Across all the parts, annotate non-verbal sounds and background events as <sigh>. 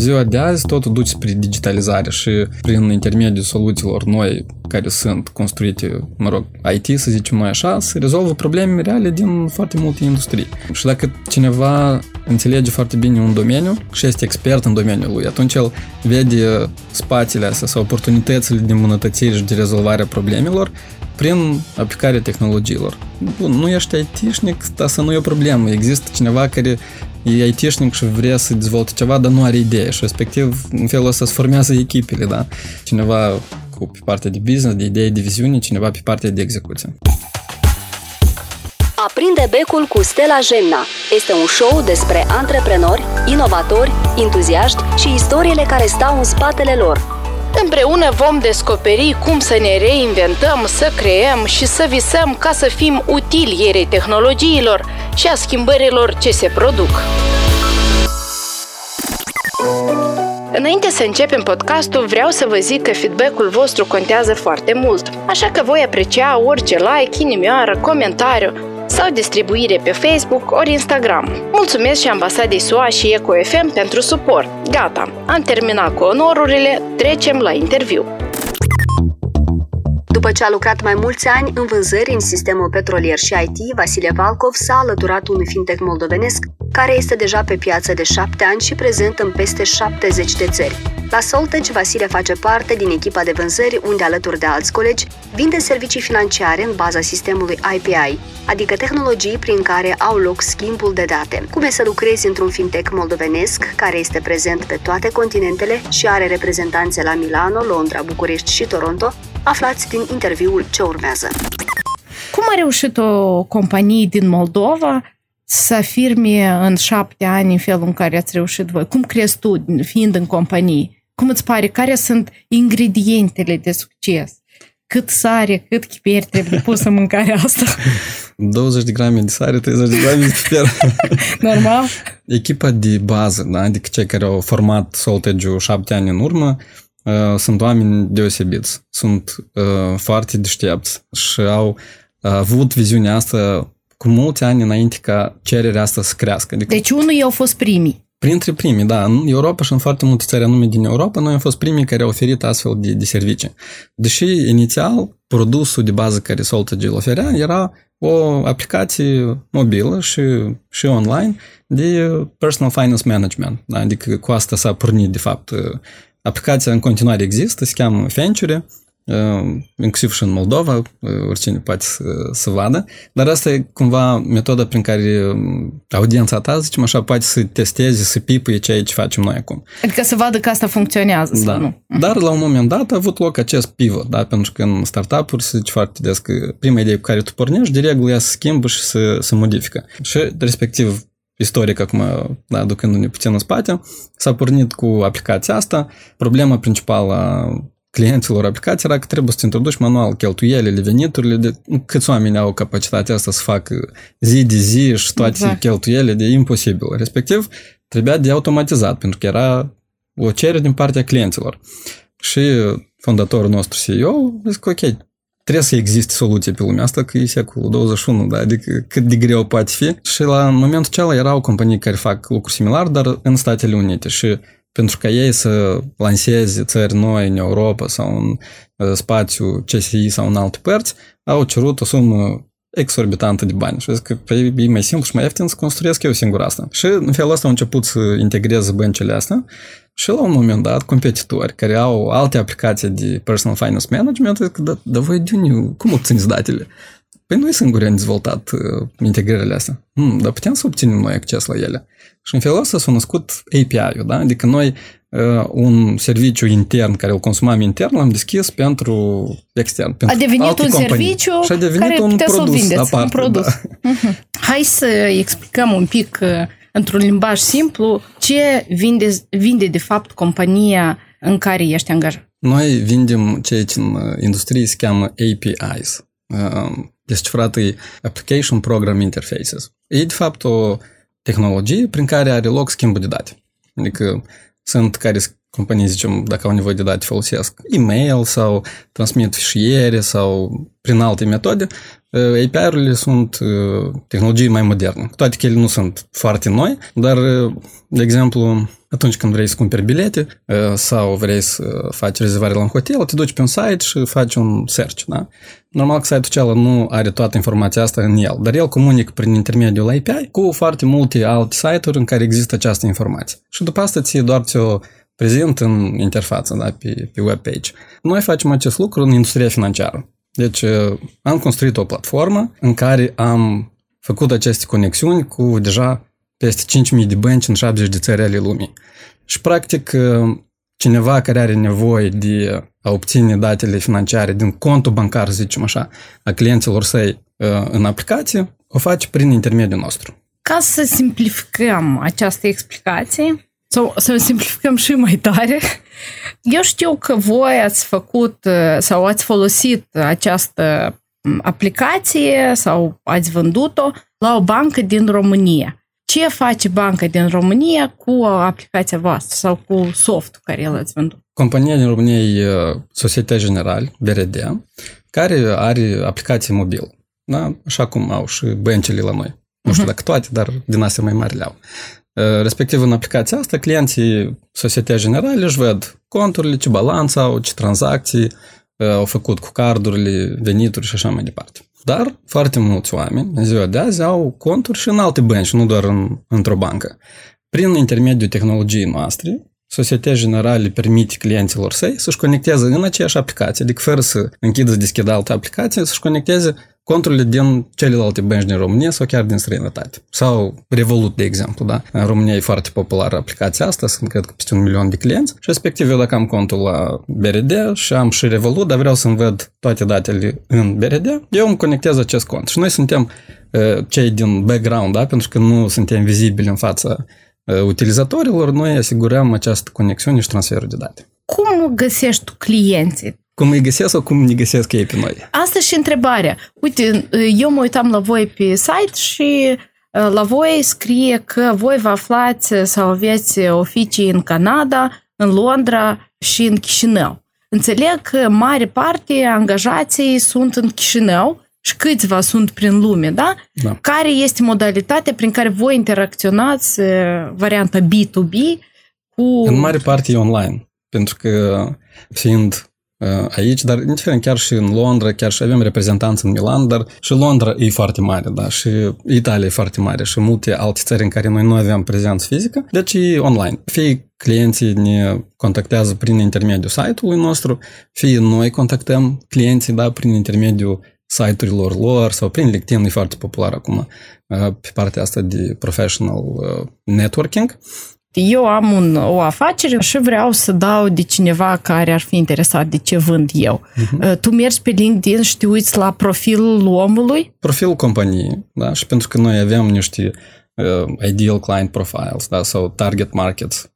Ziua de azi totul duce spre digitalizare și prin intermediul soluțiilor noi care sunt construite, mă rog, IT, să zicem noi așa, se rezolvă probleme reale din foarte multe industrii. Și dacă cineva înțelege foarte bine un domeniu și este expert în domeniul lui, atunci el vede spațiile astea sau oportunitățile de îmbunătățire și de rezolvare a problemelor prin aplicarea tehnologiilor. Bun, nu ești IT-șnic, asta nu e o problemă. Există cineva care e IT-șnic și vrea să dezvolte ceva, dar nu are idee și respectiv în felul ăsta se formează echipele, da? Cineva cu pe partea de business, de idei, de viziune, cineva pe partea de execuție. Aprinde becul cu Stella Gemna este un show despre antreprenori, inovatori, entuziaști și istoriile care stau în spatele lor. Împreună vom descoperi cum să ne reinventăm, să creăm și să visăm ca să fim utili ierei tehnologiilor și a schimbărilor ce se produc. Înainte să începem podcastul, vreau să vă zic că feedback-ul vostru contează foarte mult, așa că voi aprecia orice like, inimioară, comentariu sau distribuire pe Facebook ori Instagram. Mulțumesc și ambasadei SUA și EcoFM pentru suport. Gata, am terminat cu onorurile, trecem la interviu. După ce a lucrat mai mulți ani în vânzări în sistemul petrolier și IT, Vasile Valkov s-a alăturat unui fintech moldovenesc care este deja pe piață de șapte ani și prezent în peste 70 de țări. La Solteci, Vasile face parte din echipa de vânzări, unde, alături de alți colegi, vinde servicii financiare în baza sistemului IPI, adică tehnologii prin care au loc schimbul de date. Cum e să lucrezi într-un fintech moldovenesc, care este prezent pe toate continentele și are reprezentanțe la Milano, Londra, București și Toronto, aflați din interviul ce urmează. Cum a reușit o companie din Moldova să afirme în șapte ani în felul în care ați reușit voi? Cum crezi tu, fiind în companie? Cum îți pare? Care sunt ingredientele de succes? Cât sare, cât chiper trebuie pus în mâncarea asta? <laughs> 20 de grame de sare, 30 de grame de chiper. <laughs> Normal? Echipa de bază, da? adică cei care au format Soltege șapte ani în urmă, uh, sunt oameni deosebiți, sunt uh, foarte deștepți și au uh, avut viziunea asta cu mulți ani înainte ca cererea asta să crească. Adică, deci unul i-au fost primii. Printre primii, da. În Europa și în foarte multe țări anume din Europa, noi am fost primii care au oferit astfel de, de servicii. Deși inițial produsul de bază care Soltagil oferea era o aplicație mobilă și, și online de personal finance management. Da? Adică cu asta s-a pornit, de fapt. Aplicația în continuare există, se cheamă Venture inclusiv și în Moldova, oricine poate să, să vadă, dar asta e cumva metoda prin care audiența ta, zicem așa, poate să testeze, să pipuie ceea ce facem noi acum. Adică să vadă că asta funcționează da. sau nu. Dar la un moment dat a avut loc acest pivot, da? pentru că în startup-uri se zice foarte des că prima idee cu care tu pornești, de regulă ea se schimbă și se, se modifică. Și respectiv istoric acum, da, ducându-ne puțin în spate, s-a pornit cu aplicația asta. Problema principală clienților aplicații era că trebuie să introduci manual cheltuielile, veniturile, de câți oameni au capacitatea asta să facă zi de zi și toate exact. cheltuielile, de imposibil. Respectiv, trebuia de automatizat, pentru că era o cerere din partea clienților. Și fondatorul nostru CEO a zis că ok, trebuie să existe soluție pe lumea asta, că e secolul 21, da? adică cât de greu poate fi. Și la momentul acela erau companii care fac lucruri similare, dar în Statele Unite și pentru ca ei să lanseze țări noi în Europa sau în uh, spațiu CSI sau în alte părți, au cerut o sumă exorbitantă de bani. Și zic că păi, e mai simplu și mai ieftin să construiesc eu singur asta. Și în felul ăsta au început să integreze băncile astea și la un moment dat competitori care au alte aplicații de personal finance management zic că da, dar voi de unde, cum obțineți datele? Păi noi singuri am dezvoltat uh, integrările astea. Hmm, dar putem să obținem noi acces la ele. Și în felul ăsta s-a născut API-ul, da? Adică noi uh, un serviciu intern care îl consumam intern l-am deschis pentru extern. Pentru a devenit un companii. serviciu și a devenit care un produs să aparte, un produs. Da. Uh-huh. Hai să explicăm un pic uh, într-un limbaj simplu ce vinde, vinde de fapt compania în care ești angajat. Noi vindem ceea ce în industrie se cheamă APIs. Uh, descifrat e Application Program Interfaces. E de fapt o tehnologie prin care are loc schimbul de date. Adică sunt care companii, zicem, dacă au nevoie de date, folosesc e-mail sau transmit fișiere sau prin alte metode API-urile sunt tehnologii mai moderne, cu toate că ele nu sunt foarte noi, dar, de exemplu, atunci când vrei să cumperi bilete sau vrei să faci rezervare la un hotel, te duci pe un site și faci un search, da? Normal că site-ul acela nu are toată informația asta în el, dar el comunică prin intermediul API cu foarte multe alte site-uri în care există această informație. Și după asta ție doar ți-o prezint în interfață, da, pe, pe web page. Noi facem acest lucru în industria financiară. Deci am construit o platformă în care am făcut aceste conexiuni cu deja peste 5.000 de bănci în 70 de țări ale lumii. Și practic cineva care are nevoie de a obține datele financiare din contul bancar, să zicem așa, a clienților săi în aplicație, o face prin intermediul nostru. Ca să simplificăm această explicație, sau să simplificăm și mai tare, eu știu că voi ați făcut sau ați folosit această aplicație sau ați vândut-o la o bancă din România. Ce face banca din România cu aplicația voastră sau cu softul care el ați vândut? Compania din România e Societe General, BRD, care are aplicație mobil. Da? Așa cum au și băncile la noi. Nu știu dacă toate, dar din astea mai mari le-au. Respectiv, în aplicația asta, clienții Societe Generale își văd conturile, ce balanț au, ce tranzacții au făcut cu cardurile, venituri și așa mai departe. Dar foarte mulți oameni în ziua de azi au conturi și în alte bănci, nu doar în, într-o bancă. Prin intermediul tehnologiei noastre, Societatea Generală permite clienților săi să-și conecteze în aceeași aplicație, adică fără să închidă să deschidă altă aplicație, să-și conecteze conturile din celelalte bănci din România sau chiar din străinătate. Sau Revolut, de exemplu, da? În România e foarte populară aplicația asta, sunt cred că peste un milion de clienți și respectiv eu dacă am contul la BRD și am și Revolut, dar vreau să-mi văd toate datele în BRD, eu îmi conectez acest cont. Și noi suntem uh, cei din background, da? Pentru că nu suntem vizibili în fața uh, utilizatorilor, noi asigurăm această conexiune și transferul de date. Cum găsești tu clienții? Cum îi găsesc sau cum ne găsesc ei pe noi? Asta și întrebarea. Uite, eu mă uitam la voi pe site și la voi scrie că voi vă aflați sau aveți oficii în Canada, în Londra și în Chișinău. Înțeleg că mare parte angajații sunt în Chișinău și câțiva sunt prin lume, da? da? Care este modalitatea prin care voi interacționați, varianta B2B, cu... În mare parte e online, pentru că fiind aici, dar indiferent chiar și în Londra, chiar și avem reprezentanți în Milan, dar și Londra e foarte mare, da, și Italia e foarte mare și multe alte țări în care noi nu aveam prezență fizică, deci e online. Fie clienții ne contactează prin intermediul site-ului nostru, fie noi contactăm clienții, da, prin intermediul site-urilor lor sau prin LinkedIn, e foarte popular acum pe partea asta de professional networking eu am un, o afacere și vreau să dau de cineva care ar fi interesat de ce vând eu. Uh-huh. Tu mergi pe LinkedIn și te uiți la profilul omului? Profilul companiei, da, și pentru că noi avem niște uh, ideal client profiles, da, sau target markets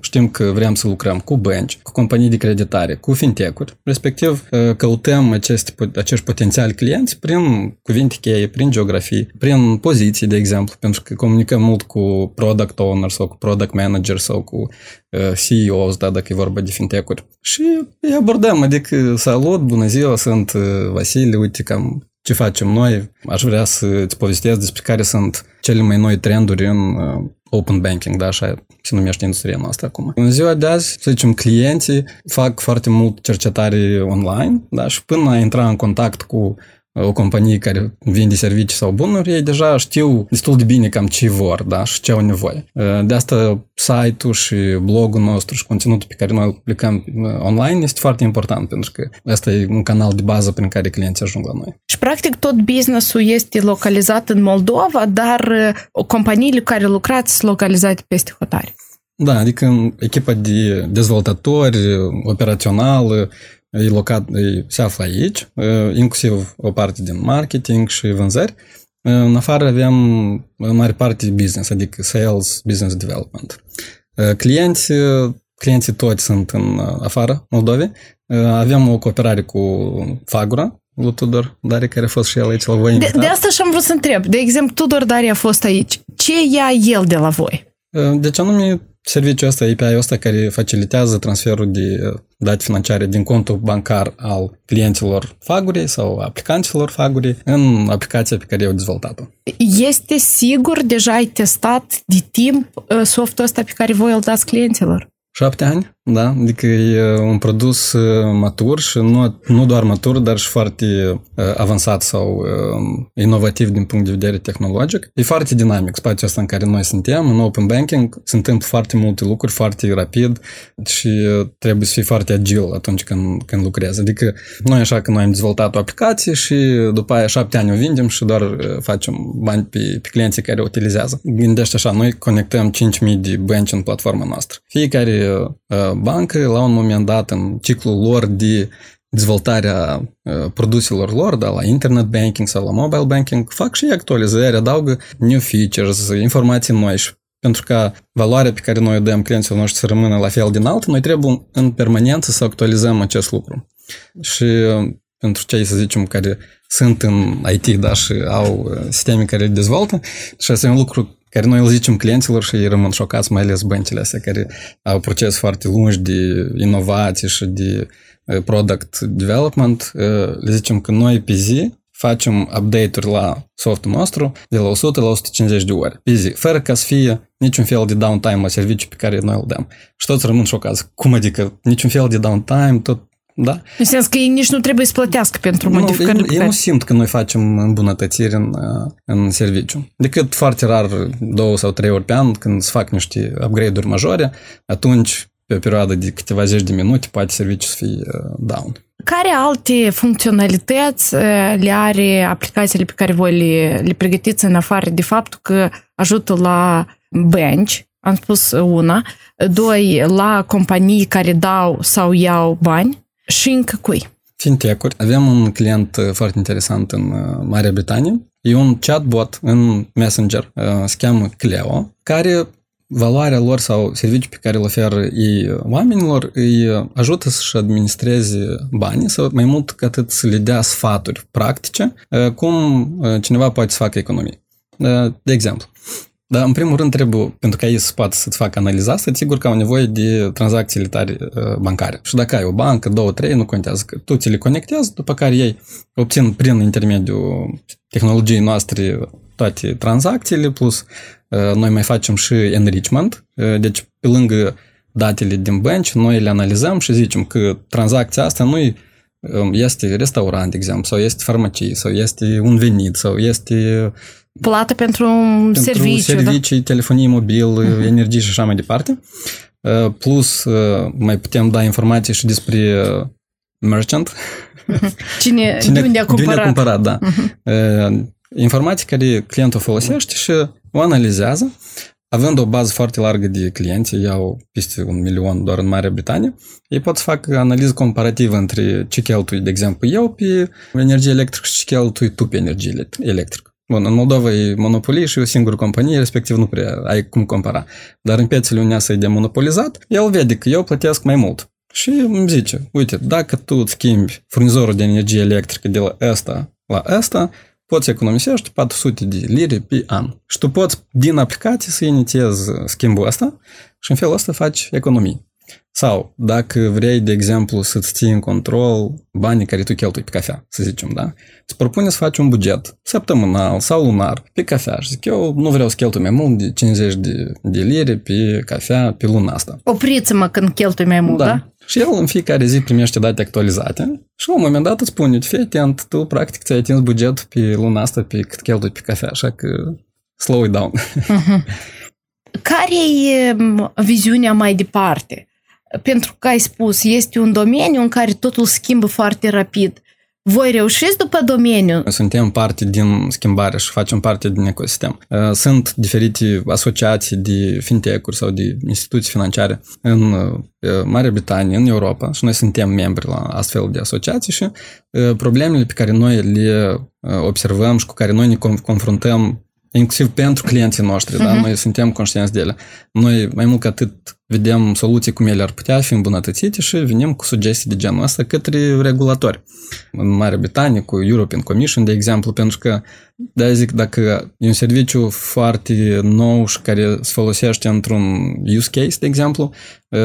Știm că vrem să lucrăm cu bănci, cu companii de creditare, cu fintech-uri, respectiv căutăm aceste, acești potențiali clienți prin cuvinte cheie, prin geografii, prin poziții, de exemplu, pentru că comunicăm mult cu product owner sau cu product manager sau cu CEOs, da, dacă e vorba de fintech-uri. Și îi abordăm, adică salut, bună ziua, sunt Vasile, uite cam ce facem noi. Aș vrea să îți povestesc despre care sunt cele mai noi trenduri în open banking, da, așa se numește industria noastră acum. În ziua de azi, să zicem, clienții fac foarte mult cercetare online, da, și până a intra în contact cu o companie care vinde servicii sau bunuri, ei deja știu destul de bine cam ce vor, da, și ce au nevoie. De asta site-ul și blogul nostru și conținutul pe care noi îl publicăm online este foarte important, pentru că asta e un canal de bază prin care clienții ajung la noi. Și practic tot businessul este localizat în Moldova, dar companiile cu care lucrați sunt localizate peste hotare. Da, adică echipa de dezvoltatori, operațională, e locat, e, se află aici, inclusiv o parte din marketing și vânzări. În afară avem în mare parte business, adică sales, business development. Clienți, clienții toți sunt în afară Moldovei. Avem o cooperare cu Fagura, lui Tudor Dari, care a fost și el aici la voi. De, de asta și-am vrut să întreb. De exemplu, Tudor Dari a fost aici. Ce ia el de la voi? Deci anume serviciul ăsta, API-ul ăsta care facilitează transferul de date financiare din contul bancar al clienților Faguri sau aplicanților Faguri în aplicația pe care au dezvoltat-o. Este sigur, deja ai testat de timp softul ăsta pe care voi îl dați clienților? Șapte ani, da, adică e un produs matur și nu, nu doar matur, dar și foarte avansat sau inovativ din punct de vedere tehnologic. E foarte dinamic spațiul ăsta în care noi suntem, în open banking, se întâmplă foarte multe lucruri foarte rapid și trebuie să fii foarte agil atunci când, când lucrezi. Adică noi așa că noi am dezvoltat o aplicație și după aia șapte ani o vindem și doar facem bani pe, pe clienții care o utilizează. Gândește așa, noi conectăm 5.000 de bănci în platforma noastră. Fiecare bancă, la un moment dat, în ciclul lor de dezvoltarea produselor lor, da, la internet banking sau la mobile banking, fac și actualizări, adaugă new features, informații noi și pentru ca valoarea pe care noi o dăm clienților noștri să rămână la fel din altă, noi trebuie în permanență să actualizăm acest lucru. Și pentru cei, să zicem, care sunt în IT, da, și au sisteme care le dezvoltă, și asta e un lucru care noi îl zicem clienților și ei rămân șocați, mai ales băncile astea care au proces foarte lungi de inovație și de product development, le zicem că noi pe zi facem update-uri la softul nostru de la 100 la 150 de ore pe zi, fără ca să fie niciun fel de downtime la serviciu pe care noi îl dăm. Și toți rămân șocați. Cum adică niciun fel de downtime, tot da? În sens că ei nici nu trebuie să plătească pentru nu, modificările. Ei, ei nu simt că noi facem îmbunătățiri în, în serviciu. Decât foarte rar, două sau trei ori pe an, când se fac niște upgrade-uri majore, atunci, pe o perioadă de câteva zeci de minute, poate serviciul să fie down. Care alte funcționalități le are aplicațiile pe care voi le, le pregătiți în afară de faptul că ajută la bench, am spus una, doi, la companii care dau sau iau bani, și încă cui? Fintech-uri. Avem un client foarte interesant în Marea Britanie. E un chatbot în Messenger, se cheamă Cleo, care valoarea lor sau serviciul pe care îl oferă ei oamenilor îi ajută să-și administreze banii sau mai mult ca atât să le dea sfaturi practice cum cineva poate să facă economii. De exemplu, dar, în primul rând, trebuie, pentru ca ei să poată să-ți facă analiza asta, sigur că au nevoie de tranzacțiile tare bancare. Și dacă ai o bancă, două, trei, nu contează că tu ți le conectezi, după care ei obțin prin intermediul tehnologiei noastre toate tranzacțiile, plus noi mai facem și enrichment, deci pe lângă datele din bănci, noi le analizăm și zicem că tranzacția asta nu este restaurant, de exemplu, sau este farmacie, sau este un venit, sau este Plată pentru un pentru serviciu. servicii, da? telefonie mobil, uh-huh. energie și așa mai departe. Plus, mai putem da informații și despre merchant. <laughs> Cine, Cine de unde a cumpărat. De unde a cumpărat, da. Uh-huh. Informații care clientul folosește și o analizează. Având o bază foarte largă de clienți, iau peste un milion doar în Marea Britanie, ei pot să fac analiză comparativă între ce cheltui, de exemplu, eu pe energie electrică și ce cheltui tu pe energie electrică. Bun, în Moldova e monopolie și o singură companie, respectiv nu prea ai cum compara. Dar în piețele unde asta e demonopolizat, el vede că eu plătesc mai mult. Și îmi zice, uite, dacă tu îți schimbi furnizorul de energie electrică de la ăsta la ăsta, poți economisești 400 de lire pe an. Și tu poți din aplicație să inițiezi schimbul ăsta și în felul ăsta faci economii. Sau dacă vrei, de exemplu, să-ți ții în control banii care tu cheltui pe cafea, să zicem, da? Îți propune să faci un buget săptămânal sau lunar pe cafea și zic eu nu vreau să cheltui mai mult de 50 de, de lire pe cafea pe luna asta. Opriți-mă când cheltui mai mult, da? da? Și el în fiecare zi primește date actualizate și la un moment dat îți spune, fii atent, tu practic ți-ai atins buget pe luna asta pe cât cheltui pe cafea, așa că slow it down. Uh-huh. <laughs> Care e viziunea mai departe? Pentru că ai spus, este un domeniu în care totul schimbă foarte rapid. Voi reușiți după domeniu? Suntem parte din schimbare și facem parte din ecosistem. Uh, sunt diferite asociații de fintech-uri sau de instituții financiare în uh, Marea Britanie, în Europa și noi suntem membri la astfel de asociații și uh, problemele pe care noi le observăm și cu care noi ne confruntăm inclusiv pentru clienții noștri, uh-huh. da? Noi suntem conștienți de ele. Noi, mai mult ca atât, vedem soluții cum ele ar putea fi îmbunătățite și venim cu sugestii de genul ăsta către regulatori. În Marea Britanie, cu European Commission, de exemplu, pentru că de zic, dacă e un serviciu foarte nou și care se folosește într-un use case, de exemplu,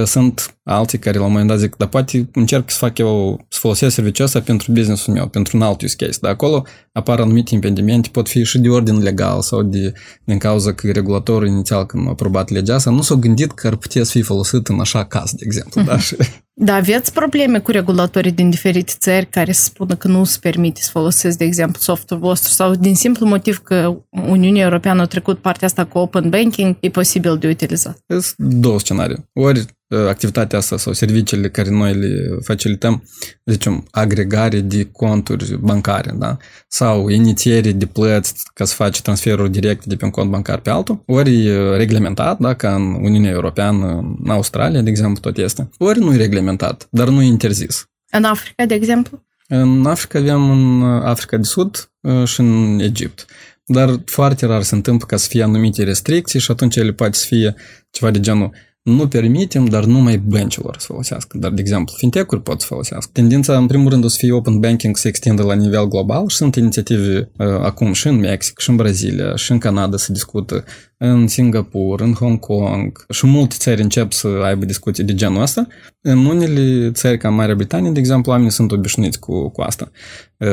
sunt alții care la un moment dat zic, dar poate încerc să fac eu, să folosesc serviciul ăsta pentru business-ul meu, pentru un alt use case. Dar acolo apar anumite impedimente, pot fi și de ordin legal sau de, din cauza că regulatorul inițial când a aprobat legea asta nu s-a gândit că ar putea să fie folosit în așa caz, de exemplu. Da? Da, aveți probleme cu regulatorii din diferite țări care să spună că nu se permite să folosesc, de exemplu, softul vostru sau din simplu motiv că Uniunea Europeană a trecut partea asta cu open banking, e posibil de utilizat? Sunt două scenarii. Ori activitatea asta sau serviciile care noi le facilităm, zicem, agregare de conturi bancare, da? sau inițiere de plăți ca să faci transferuri directe de pe un cont bancar pe altul, ori reglementat, da? ca în Uniunea Europeană, în Australia, de exemplu, tot este, ori nu e reglementat, dar nu e interzis. În Africa, de exemplu? În Africa avem în Africa de Sud și în Egipt. Dar foarte rar se întâmplă ca să fie anumite restricții și atunci ele poate să fie ceva de genul nu permitem, dar numai băncilor să folosească. Dar, de exemplu, fintech-uri pot să folosească. Tendința, în primul rând, o să fie open banking să extindă la nivel global și sunt inițiative uh, acum și în Mexic, și în Brazilia, și în Canada se discută, în Singapur, în Hong Kong și multe țări încep să aibă discuții de genul ăsta. În unele țări, ca Marea Britanie, de exemplu, oamenii sunt obișnuiți cu, cu asta.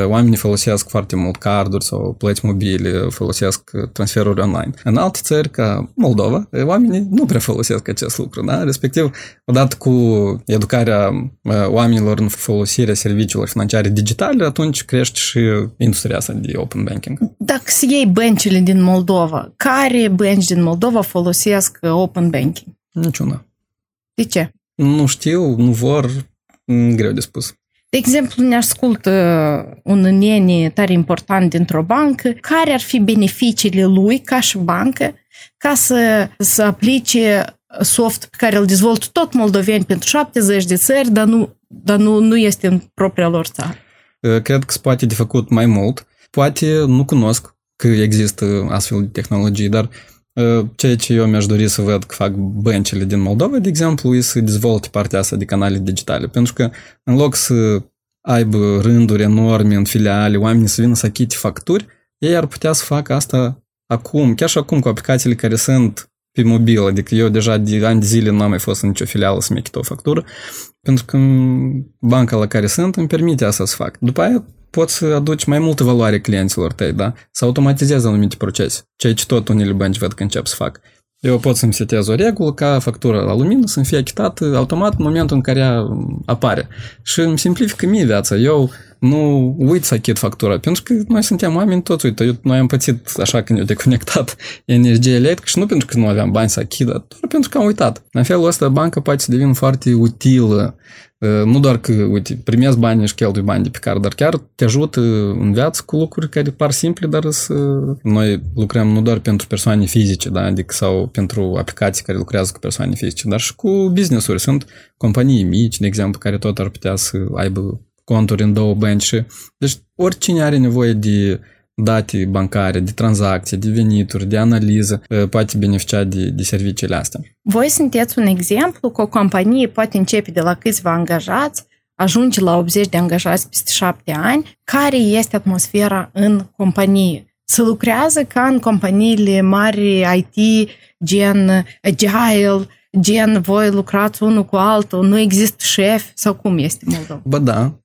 Oamenii folosesc foarte mult carduri sau plăți mobile, folosesc transferuri online. În alte țări, ca Moldova, oamenii nu prea folosesc acest lucru, da? Respectiv, odată cu educarea oamenilor în folosirea serviciilor financiare digitale, atunci crește și industria asta de open banking. Dacă să iei băncile din Moldova, care bănci din Moldova folosesc open banking? Niciuna. De ce? Nu știu, nu vor, greu de spus. De exemplu, ne ascultă un nene tare important dintr-o bancă, care ar fi beneficiile lui ca și bancă ca să, să aplice soft pe care îl dezvoltă tot moldoveni pentru 70 de țări, dar nu, dar nu, nu este în propria lor țară. Cred că se poate de făcut mai mult. Poate nu cunosc că există astfel de tehnologii, dar ceea ce eu mi-aș dori să văd că fac băncile din Moldova, de exemplu, e să dezvolte partea asta de canale digitale. Pentru că în loc să aibă rânduri enorme în filiale, oamenii să vină să achite facturi, ei ar putea să facă asta acum, chiar și acum cu aplicațiile care sunt pe mobil, adică eu deja de ani de zile nu am mai fost în nicio filială să-mi achit o factură, pentru că banca la care sunt îmi permite asta să fac. După aia poți să aduci mai multă valoare clienților tăi, da? Să automatizezi anumite procese, ceea ce tot unele bănci văd că încep să fac. Eu pot să-mi setez o regulă ca factura la lumină să-mi fie achitată automat în momentul în care ea apare. Și îmi simplifică mie viața. Eu nu uit să achit factura, pentru că noi suntem oameni toți, uite, eu, noi am pățit așa când eu deconectat energie electrică și nu pentru că nu aveam bani să achit, doar pentru că am uitat. În felul ăsta banca poate să devină foarte utilă nu doar că, uite, primesc bani și cheltui bani de pe card, dar chiar te ajută în viață cu lucruri care par simple, dar să... Noi lucrăm nu doar pentru persoane fizice, da, adică sau pentru aplicații care lucrează cu persoane fizice, dar și cu business-uri. Sunt companii mici, de exemplu, care tot ar putea să aibă conturi în două bănci. Deci oricine are nevoie de date bancare, de tranzacții, de venituri, de analiză, poate beneficia de, de serviciile astea. Voi sunteți un exemplu că o companie poate începe de la câțiva angajați, ajunge la 80 de angajați peste 7 ani, care este atmosfera în companie. Să lucrează ca în companiile mari IT, gen Agile, gen voi lucrați unul cu altul, nu există șef sau cum este Moldova? Ba da,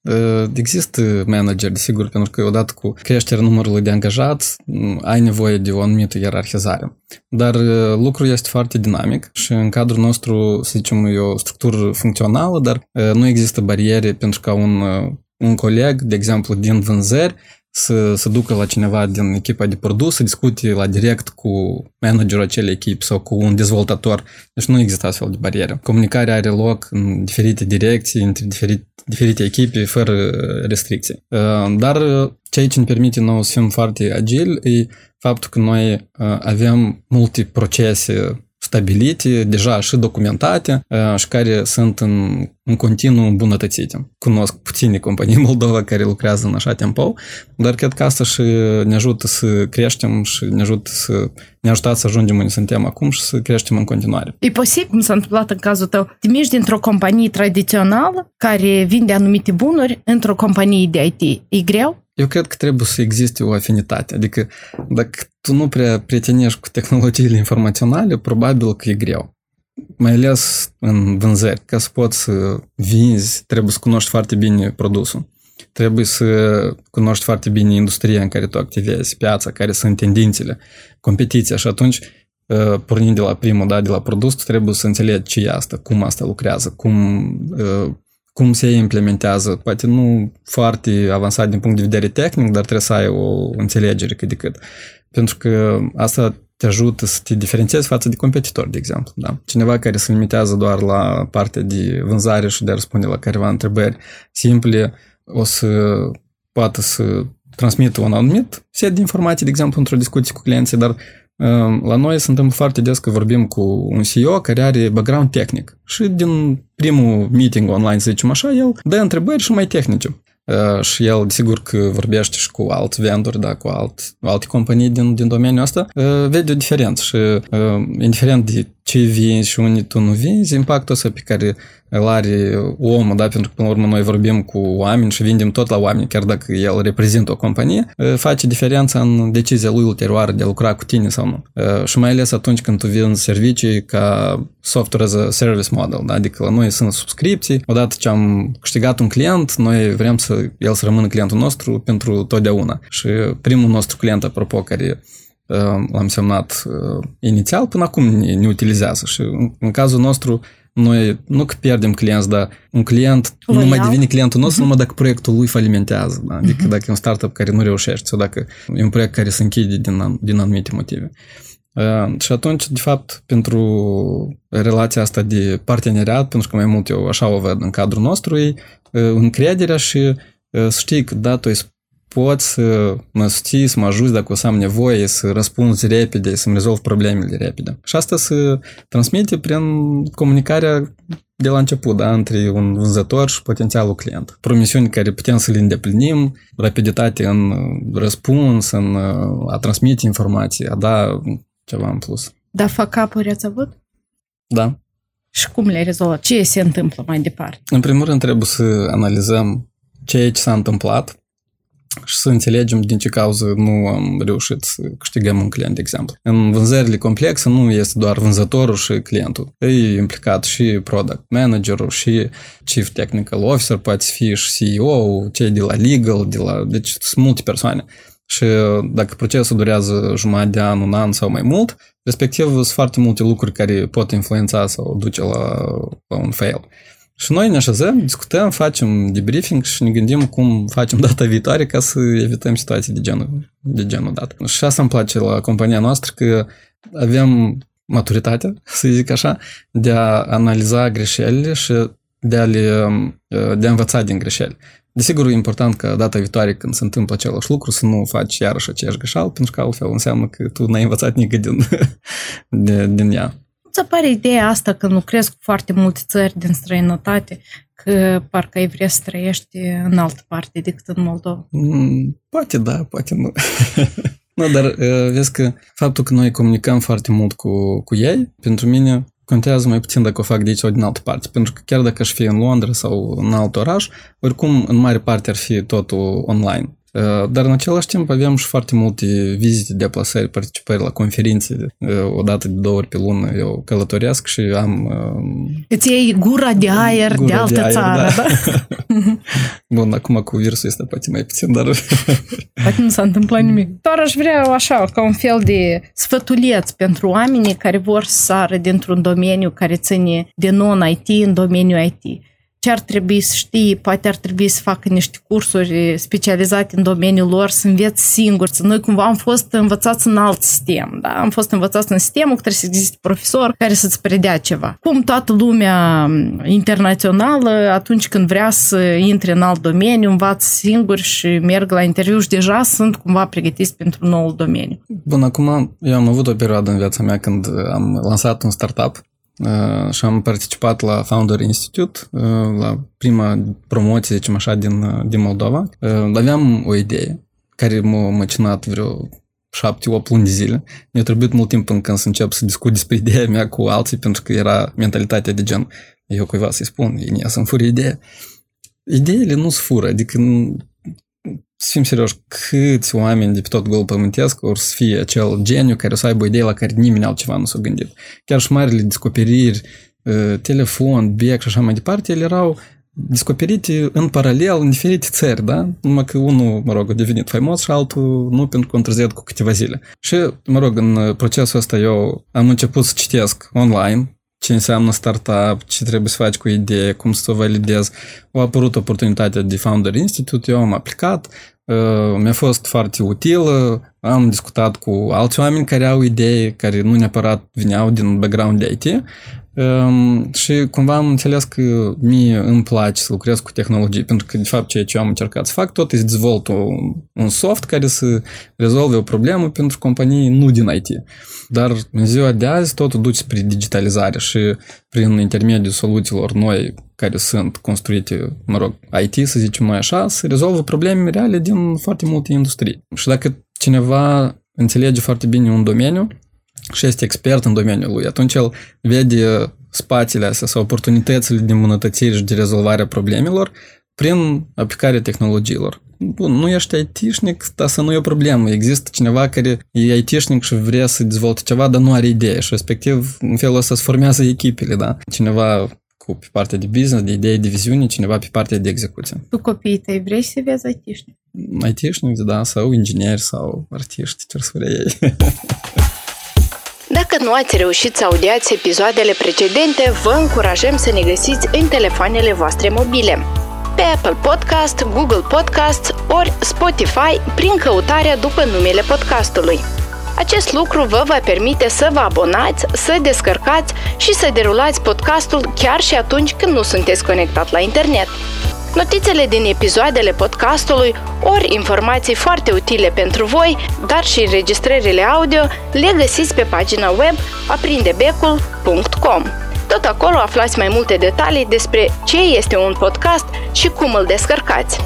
există manager, desigur, pentru că odată cu creșterea numărului de angajați ai nevoie de o anumită ierarhizare. Dar lucrul este foarte dinamic și în cadrul nostru, să zicem, e o structură funcțională, dar nu există bariere pentru ca un, un coleg, de exemplu, din vânzări, să se ducă la cineva din echipa de produs, să discute la direct cu managerul acelei echipe sau cu un dezvoltator. Deci nu există astfel de bariere. Comunicarea are loc în diferite direcții, între diferite, diferite echipe, fără restricții. Uh, dar ceea ce ne permite nou să fim foarte agili e faptul că noi uh, avem multe procese stabilite, deja și documentate și care sunt în, în continuu îmbunătățite. Cunosc puține companii în Moldova care lucrează în așa tempo, dar cred că asta și ne ajută să creștem și ne ajută să ne ajutat să ajungem unde suntem acum și să creștem în continuare. E posibil, cum s-a întâmplat în cazul tău, te miști dintr-o companie tradițională care vinde anumite bunuri într-o companie de IT. E greu? Eu cred că trebuie să existe o afinitate. Adică dacă tu nu prea prietenești cu tehnologiile informaționale, probabil că e greu. Mai ales în vânzări. Ca să poți să vinzi, trebuie să cunoști foarte bine produsul. Trebuie să cunoști foarte bine industria în care tu activezi, piața, care sunt tendințele, competiția și atunci pornind de la primul, da, de la produs, trebuie să înțelegi ce e asta, cum asta lucrează, cum cum se implementează, poate nu foarte avansat din punct de vedere tehnic, dar trebuie să ai o înțelegere cât de cât. Pentru că asta te ajută să te diferențiezi față de competitori, de exemplu. Da? Cineva care se limitează doar la partea de vânzare și de a răspunde la careva întrebări simple, o să poată să transmită un anumit set de informații, de exemplu, într-o discuție cu clienții, dar la noi se întâmplă foarte des că vorbim cu un CEO care are background tehnic și din primul meeting online, să zicem așa, el dă întrebări și mai tehnice. Și el, desigur că vorbește și cu alți vendori, da, cu alt, alte companii din, din domeniul ăsta, vede o diferență și indiferent de ce vinzi și unde tu nu vinzi, impactul ăsta pe care îl are omul, da, pentru că până la urmă noi vorbim cu oameni și vindem tot la oameni, chiar dacă el reprezintă o companie, face diferența în decizia lui ulterioară de a lucra cu tine sau nu. Și mai ales atunci când tu vinzi servicii ca software as a service model, da? adică la noi sunt subscripții, odată ce am câștigat un client, noi vrem să el să rămână clientul nostru pentru totdeauna. Și primul nostru client, apropo, care l-am semnat inițial, până acum ne, ne utilizează și în, în cazul nostru noi nu că pierdem clienți, dar un client Loial. nu mai devine clientul nostru uh-huh. numai dacă proiectul lui falimentează. Da? Adică uh-huh. dacă e un startup care nu reușește sau dacă e un proiect care se închide din, din anumite motive. Uh, și atunci, de fapt, pentru relația asta de parteneriat, pentru că mai mult eu așa o văd în cadrul nostru, e uh, încrederea și uh, să știi că da, tu ești poți să mă susții, să mă ajuți dacă o să am nevoie, să răspunzi repede, să-mi rezolv problemele repede. Și asta se transmite prin comunicarea de la început, da, între un vânzător și potențialul client. Promisiuni care putem să le îndeplinim, rapiditate în răspuns, în a transmite informații, a da ceva în plus. Da, fac-up-uri ați avut? Da. Și cum le rezolvat? Ce se întâmplă mai departe? În primul rând trebuie să analizăm ce s-a întâmplat, și să înțelegem din ce cauză nu am reușit să câștigăm un client, de exemplu. În vânzările complexe nu este doar vânzătorul și clientul. E implicat și product managerul și chief technical officer, poate fi și CEO, cei de la legal, de la... deci sunt multe persoane. Și dacă procesul durează jumătate de an, un an sau mai mult, respectiv sunt foarte multe lucruri care pot influența sau duce la, la un fail. Și noi ne așezăm, discutăm, facem debriefing și ne gândim cum facem <laughs> data viitoare ca să evităm situații de genul, de genul dat. Și asta îmi place la compania noastră, că avem maturitatea, <laughs> să zic așa, de a analiza greșelile și de a, le, de a învăța din greșeli. Desigur, e important că data viitoare când se întâmplă același lucru să nu faci iarăși aceeași greșeală, pentru că altfel înseamnă că tu n-ai învățat nică din, <laughs> de, din ea ți apare ideea asta că lucrezi cu foarte multe țări din străinătate, că parcă ai vrea să trăiești în altă parte decât în Moldova? Mm, poate da, poate nu. <laughs> nu, dar uh, vezi că faptul că noi comunicăm foarte mult cu, cu ei, pentru mine contează mai puțin dacă o fac de aici sau din altă parte. Pentru că chiar dacă aș fi în Londra sau în alt oraș, oricum în mare parte ar fi totul online. Dar în același timp avem și foarte multe vizite, deplasări, participări la conferințe. O dată de două ori pe lună eu călătoresc și am... Îți iei gura de aer gura de altă de aer, țară, da? da? <laughs> Bun, acum cu virusul este poate mai puțin, dar... <laughs> Poate nu s-a întâmplat nimic. Doar aș vrea așa, ca un fel de sfătuleț pentru oamenii care vor să sară dintr-un domeniu care ține de non-IT în domeniul IT ce ar trebui să știi, poate ar trebui să facă niște cursuri specializate în domeniul lor, să înveți singuri. Noi cumva am fost învățați în alt sistem, da? Am fost învățați în sistemul care să existe profesor care să-ți predea ceva. Cum toată lumea internațională, atunci când vrea să intre în alt domeniu, învață singur și merg la interviu și deja sunt cumva pregătiți pentru noul domeniu. Bun, acum eu am avut o perioadă în viața mea când am lansat un startup uh, și am participat la Founder Institute, uh, la prima promoție, zicem așa, din, uh, din Moldova. Aveam o idee care m-a măcinat vreo șapte, opt luni de zile. Mi-a trebuit mult timp până când să încep să discut despre ideea mea cu alții, pentru că era mentalitatea de gen, eu cuiva să-i spun, ei să-mi fură ideea. Ideile nu se fură, adică să fim serioși, câți oameni de pe tot globul pământesc or să fie acel geniu care o să aibă o idee la care nimeni altceva nu s-a gândit. Chiar și marile descoperiri, ă, telefon, bec și așa mai departe, ele erau descoperite în paralel în diferite țări, da? Numai că unul, mă rog, a devenit faimos și altul nu pentru că a întârziat cu câteva zile. Și, mă rog, în procesul ăsta eu am început să citesc online ce înseamnă startup, ce trebuie să faci cu idee, cum să o validezi. A apărut oportunitatea de Founder Institute, eu am aplicat, uh, mi-a fost foarte utilă, am discutat cu alți oameni care au idei, care nu neapărat vineau din background de IT Um, și cumva am înțeles că mie îmi place să lucrez cu tehnologii, pentru că, de fapt, ceea ce am încercat să fac tot este dezvolt un, un soft care să rezolve o problemă pentru companii nu din IT. Dar în ziua de azi totul duce spre digitalizare și prin intermediul soluțiilor noi care sunt construite, mă rog, IT, să zicem mai așa, să rezolvă probleme reale din foarte multe industrii. Și dacă cineva înțelege foarte bine un domeniu, și este expert în domeniul lui, atunci el vede spațiile astea sau oportunitățile de îmbunătățire și de rezolvare a problemelor prin aplicarea tehnologiilor. Bun, nu ești IT-șnic, dar să nu e o problemă. Există cineva care e IT-șnic și vrea să dezvolte ceva, dar nu are idee și respectiv în felul ăsta se formează echipele, da? Cineva cu pe partea de business, de idei, de viziune, cineva pe partea de execuție. Tu copiii tăi vrei să vezi IT-șnic? IT-șnic, da, sau ingineri, sau artiști, ce să vrei <laughs> Dacă nu ați reușit să audiați episoadele precedente, vă încurajăm să ne găsiți în telefoanele voastre mobile. Pe Apple Podcast, Google Podcast ori Spotify prin căutarea după numele podcastului. Acest lucru vă va permite să vă abonați, să descărcați și să derulați podcastul chiar și atunci când nu sunteți conectat la internet. Notițele din episoadele podcastului, ori informații foarte utile pentru voi, dar și înregistrările audio, le găsiți pe pagina web aprindebecul.com. Tot acolo aflați mai multe detalii despre ce este un podcast și cum îl descărcați.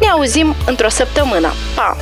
Ne auzim într-o săptămână. Pa!